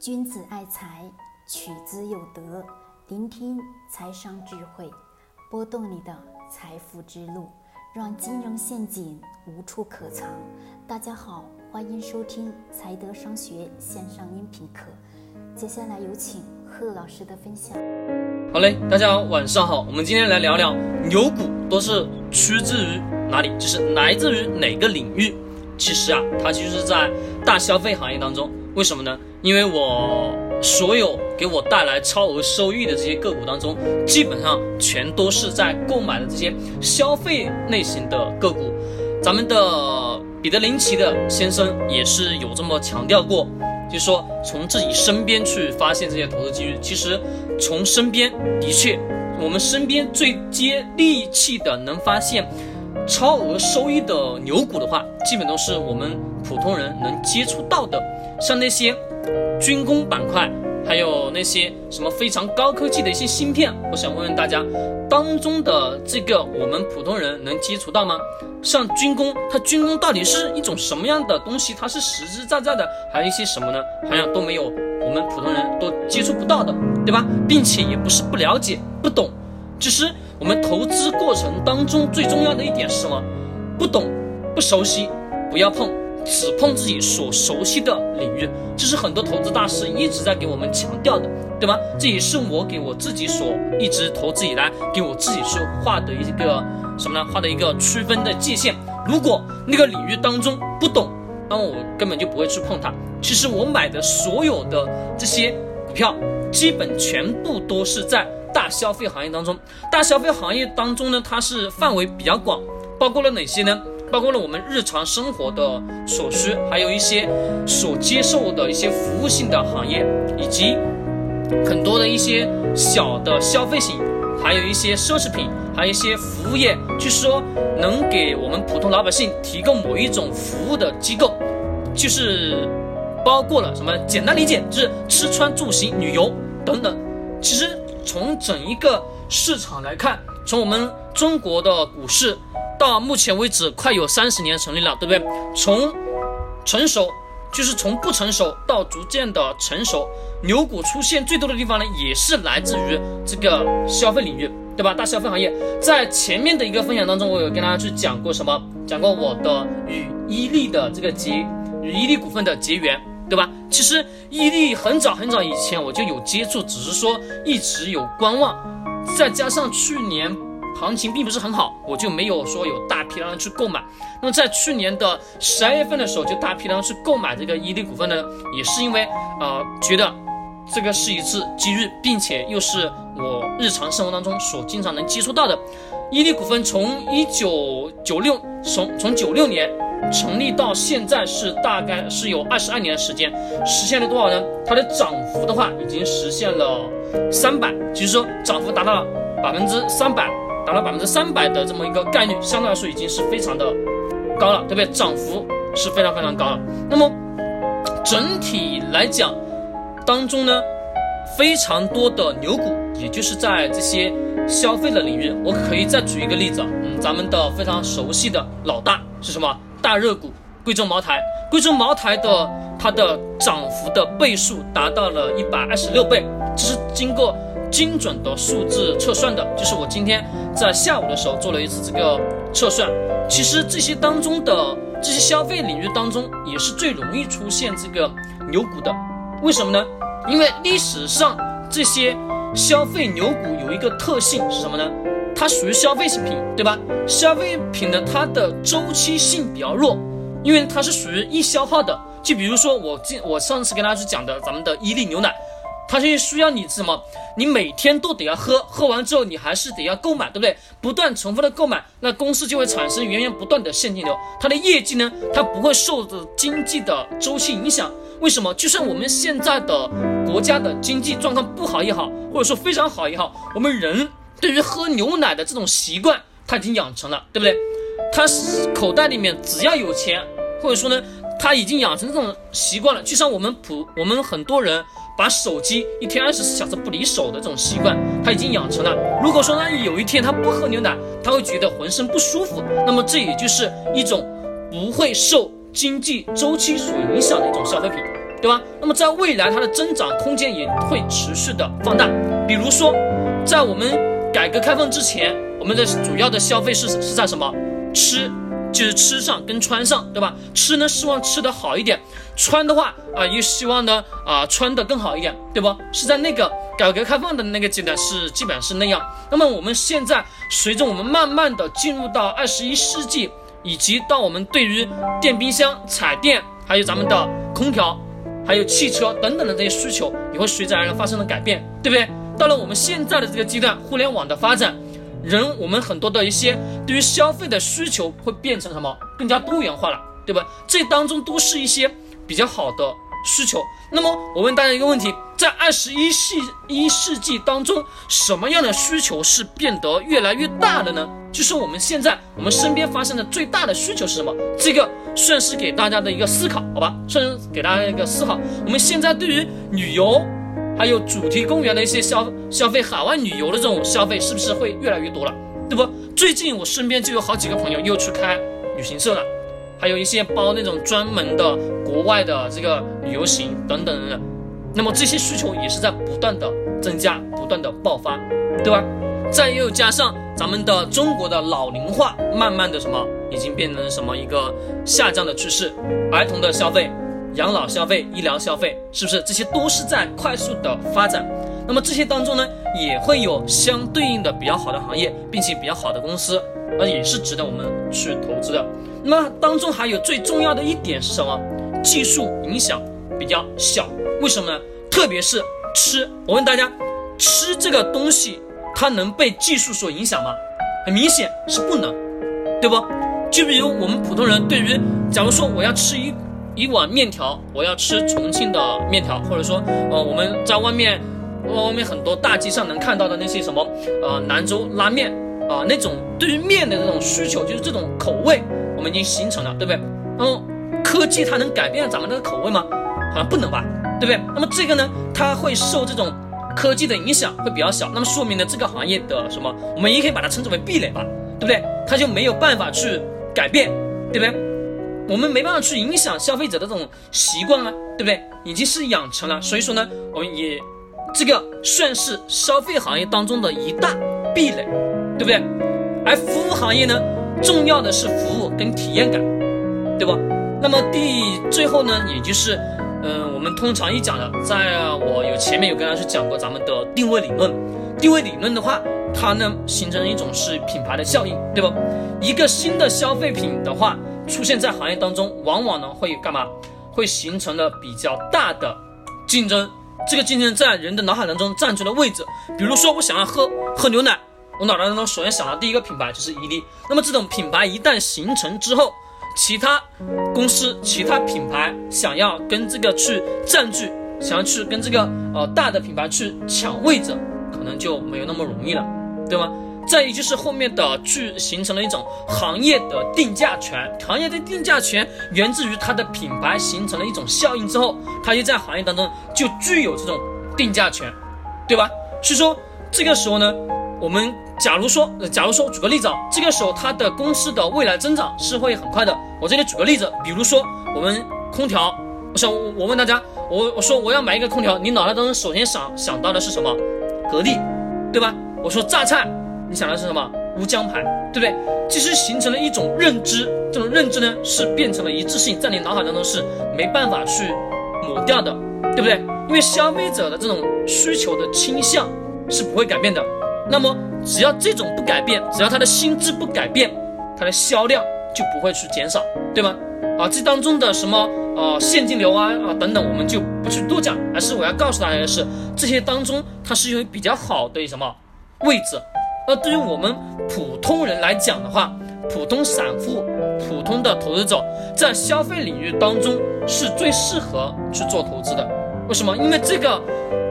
君子爱财，取之有德。聆听财商智慧，拨动你的财富之路，让金融陷阱无处可藏。大家好，欢迎收听财德商学线上音频课。接下来有请贺老师的分享。好嘞，大家晚上好。我们今天来聊聊牛股都是出自于哪里，就是来自于哪个领域？其实啊，它就是在大消费行业当中。为什么呢？因为我所有给我带来超额收益的这些个股当中，基本上全都是在购买的这些消费类型的个股。咱们的彼得林奇的先生也是有这么强调过，就是说从自己身边去发现这些投资机遇。其实从身边的确，我们身边最接地气的能发现超额收益的牛股的话，基本都是我们普通人能接触到的，像那些。军工板块，还有那些什么非常高科技的一些芯片，我想问问大家，当中的这个我们普通人能接触到吗？像军工，它军工到底是一种什么样的东西？它是实实在在的，还有一些什么呢？好像都没有我们普通人都接触不到的，对吧？并且也不是不了解、不懂，只是我们投资过程当中最重要的一点是什么？不懂、不熟悉，不要碰。只碰自己所熟悉的领域，这是很多投资大师一直在给我们强调的，对吗？这也是我给我自己所一直投资以来给我自己去画的一个什么呢？画的一个区分的界限。如果那个领域当中不懂，那么我根本就不会去碰它。其实我买的所有的这些股票，基本全部都是在大消费行业当中。大消费行业当中呢，它是范围比较广，包括了哪些呢？包括了我们日常生活的所需，还有一些所接受的一些服务性的行业，以及很多的一些小的消费型，还有一些奢侈品，还有一些服务业，就是说能给我们普通老百姓提供某一种服务的机构，就是包括了什么？简单理解就是吃穿住行、旅游等等。其实从整一个市场来看，从我们中国的股市。到目前为止，快有三十年成立了，对不对？从成熟，就是从不成熟到逐渐的成熟，牛股出现最多的地方呢，也是来自于这个消费领域，对吧？大消费行业，在前面的一个分享当中，我有跟大家去讲过什么？讲过我的与伊利的这个结，与伊利股份的结缘，对吧？其实伊利很早很早以前我就有接触，只是说一直有观望，再加上去年。行情并不是很好，我就没有说有大批量的去购买。那么在去年的十二月份的时候，就大批量去购买这个伊利股份呢，也是因为呃觉得这个是一次机遇，并且又是我日常生活当中所经常能接触到的。伊利股份从一九九六从从九六年成立到现在是大概是有二十二年的时间，实现了多少呢？它的涨幅的话已经实现了三百，就是说涨幅达到了百分之三百。达到百分之三百的这么一个概率，相对来说已经是非常的高了，对不对？涨幅是非常非常高了。那么整体来讲，当中呢，非常多的牛股，也就是在这些消费的领域。我可以再举一个例子，嗯，咱们的非常熟悉的老大是什么？大热股贵州茅台。贵州茅台的它的涨幅的倍数达到了一百二十六倍，这是经过。精准的数字测算的，就是我今天在下午的时候做了一次这个测算。其实这些当中的这些消费领域当中，也是最容易出现这个牛股的。为什么呢？因为历史上这些消费牛股有一个特性是什么呢？它属于消费品，对吧？消费品的它的周期性比较弱，因为它是属于易消耗的。就比如说我今我上次跟大家去讲的咱们的伊利牛奶。它是需要你什么？你每天都得要喝，喝完之后你还是得要购买，对不对？不断重复的购买，那公司就会产生源源不断的现金流。它的业绩呢，它不会受着经济的周期影响。为什么？就算我们现在的国家的经济状况不好也好，或者说非常好也好，我们人对于喝牛奶的这种习惯，他已经养成了，对不对？他口袋里面只要有钱，或者说呢，他已经养成这种习惯了。就像我们普，我们很多人。把手机一天二十四小时不离手的这种习惯，他已经养成了。如果说他有一天他不喝牛奶，他会觉得浑身不舒服。那么这也就是一种不会受经济周期所影响的一种消费品。对吧？那么在未来它的增长空间也会持续的放大。比如说，在我们改革开放之前，我们的主要的消费是是在什么？吃，就是吃上跟穿上，对吧？吃呢，希望吃的好一点；穿的话啊，又希望呢啊穿的更好一点，对不？是在那个改革开放的那个阶段是基本上是那样。那么我们现在随着我们慢慢的进入到二十一世纪，以及到我们对于电冰箱、彩电，还有咱们的空调，还有汽车等等的这些需求，也会随之而来发生了改变，对不对？到了我们现在的这个阶段，互联网的发展。人，我们很多的一些对于消费的需求会变成什么？更加多元化了，对吧？这当中都是一些比较好的需求。那么我问大家一个问题：在二十一世一世纪当中，什么样的需求是变得越来越大的呢？就是我们现在我们身边发生的最大的需求是什么？这个算是给大家的一个思考，好吧？算是给大家一个思考。我们现在对于旅游。还有主题公园的一些消消费，海外旅游的这种消费是不是会越来越多了，对不？最近我身边就有好几个朋友又去开旅行社了，还有一些包那种专门的国外的这个旅游行等等等等。那么这些需求也是在不断的增加，不断的爆发，对吧？再又加上咱们的中国的老龄化，慢慢的什么已经变成什么一个下降的趋势，儿童的消费。养老消费、医疗消费，是不是这些都是在快速的发展？那么这些当中呢，也会有相对应的比较好的行业，并且比较好的公司，而也是值得我们去投资的。那么当中还有最重要的一点是什么？技术影响比较小，为什么呢？特别是吃，我问大家，吃这个东西，它能被技术所影响吗？很明显是不能，对不？就比如我们普通人，对于假如说我要吃一。一碗面条，我要吃重庆的面条，或者说，呃，我们在外面，外面很多大街上能看到的那些什么，呃，兰州拉面啊，那种对于面的这种需求，就是这种口味，我们已经形成了，对不对？那么科技它能改变咱们的口味吗？好像不能吧，对不对？那么这个呢，它会受这种科技的影响会比较小，那么说明呢，这个行业的什么，我们也可以把它称之为壁垒吧，对不对？它就没有办法去改变，对不对？我们没办法去影响消费者的这种习惯啊，对不对？已经是养成了，所以说呢，我们也这个算是消费行业当中的一大壁垒，对不对？而服务行业呢，重要的是服务跟体验感，对吧？那么第最后呢，也就是，嗯，我们通常一讲的，在我有前面有跟大家去讲过咱们的定位理论，定位理论的话，它呢形成一种是品牌的效应，对不？一个新的消费品的话。出现在行业当中，往往呢会干嘛？会形成了比较大的竞争。这个竞争在人的脑海当中占据了位置。比如说，我想要喝喝牛奶，我脑袋当中首先想到第一个品牌就是伊利。那么这种品牌一旦形成之后，其他公司、其他品牌想要跟这个去占据，想要去跟这个呃大的品牌去抢位置，可能就没有那么容易了，对吗？再一就是后面的去形成了一种行业的定价权，行业的定价权源自于它的品牌形成了一种效应之后，它就在行业当中就具有这种定价权，对吧？所以说这个时候呢，我们假如说，假如说举个例子啊，这个时候它的公司的未来增长是会很快的。我这里举个例子，比如说我们空调，我想我问大家，我我说我要买一个空调，你脑袋当中首先想想到的是什么？格力，对吧？我说榨菜。你想的是什么？乌江牌，对不对？其实形成了一种认知，这种认知呢是变成了一致性，在你脑海当中是没办法去抹掉的，对不对？因为消费者的这种需求的倾向是不会改变的。那么只要这种不改变，只要他的心智不改变，它的销量就不会去减少，对吗？啊，这当中的什么呃现金流啊啊等等，我们就不去多讲，而是我要告诉大家的是，这些当中它是有比较好的什么位置。那对于我们普通人来讲的话，普通散户、普通的投资者，在消费领域当中是最适合去做投资的。为什么？因为这个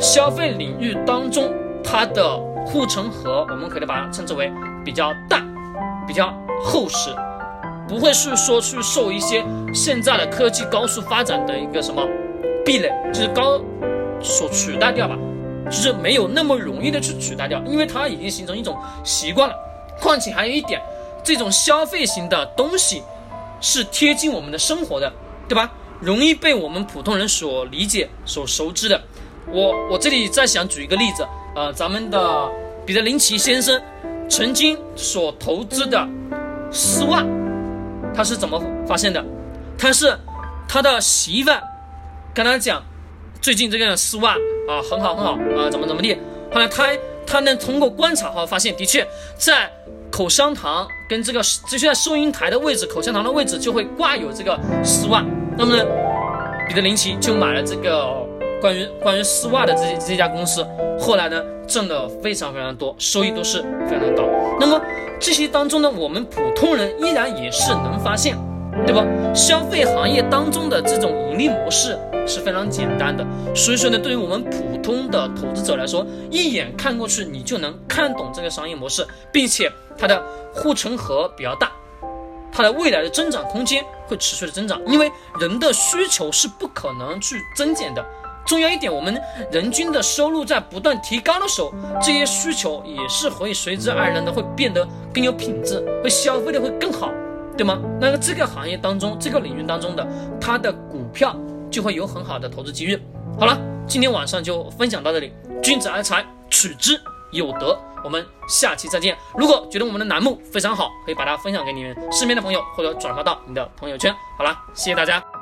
消费领域当中，它的护城河，我们可以把它称之为比较大、比较厚实，不会是说去受一些现在的科技高速发展的一个什么壁垒，就是高所取代掉吧。就是没有那么容易的去取代掉，因为它已经形成一种习惯了。况且还有一点，这种消费型的东西是贴近我们的生活的，对吧？容易被我们普通人所理解、所熟知的。我我这里再想举一个例子，呃，咱们的彼得林奇先生曾经所投资的丝袜，他是怎么发现的？他是他的媳妇跟他讲，最近这个丝袜啊很好很好啊，怎么怎么地。后来他他能通过观察后发现，的确在口香糖跟这个就在收银台的位置，口香糖的位置就会挂有这个丝袜。那么呢，彼得林奇就买了这个。关于关于丝袜的这这家公司，后来呢挣的非常非常多，收益都是非常的高。那么这些当中呢，我们普通人依然也是能发现，对吧？消费行业当中的这种盈利模式是非常简单的，所以说呢，对于我们普通的投资者来说，一眼看过去你就能看懂这个商业模式，并且它的护城河比较大，它的未来的增长空间会持续的增长，因为人的需求是不可能去增减的。重要一点，我们人均的收入在不断提高的时候，这些需求也是会随之而然的会变得更有品质，会消费的会更好，对吗？那个这个行业当中，这个领域当中的它的股票就会有很好的投资机遇。好了，今天晚上就分享到这里，君子爱财，取之有德。我们下期再见。如果觉得我们的栏目非常好，可以把它分享给你们身边的朋友，或者转发到你的朋友圈。好了，谢谢大家。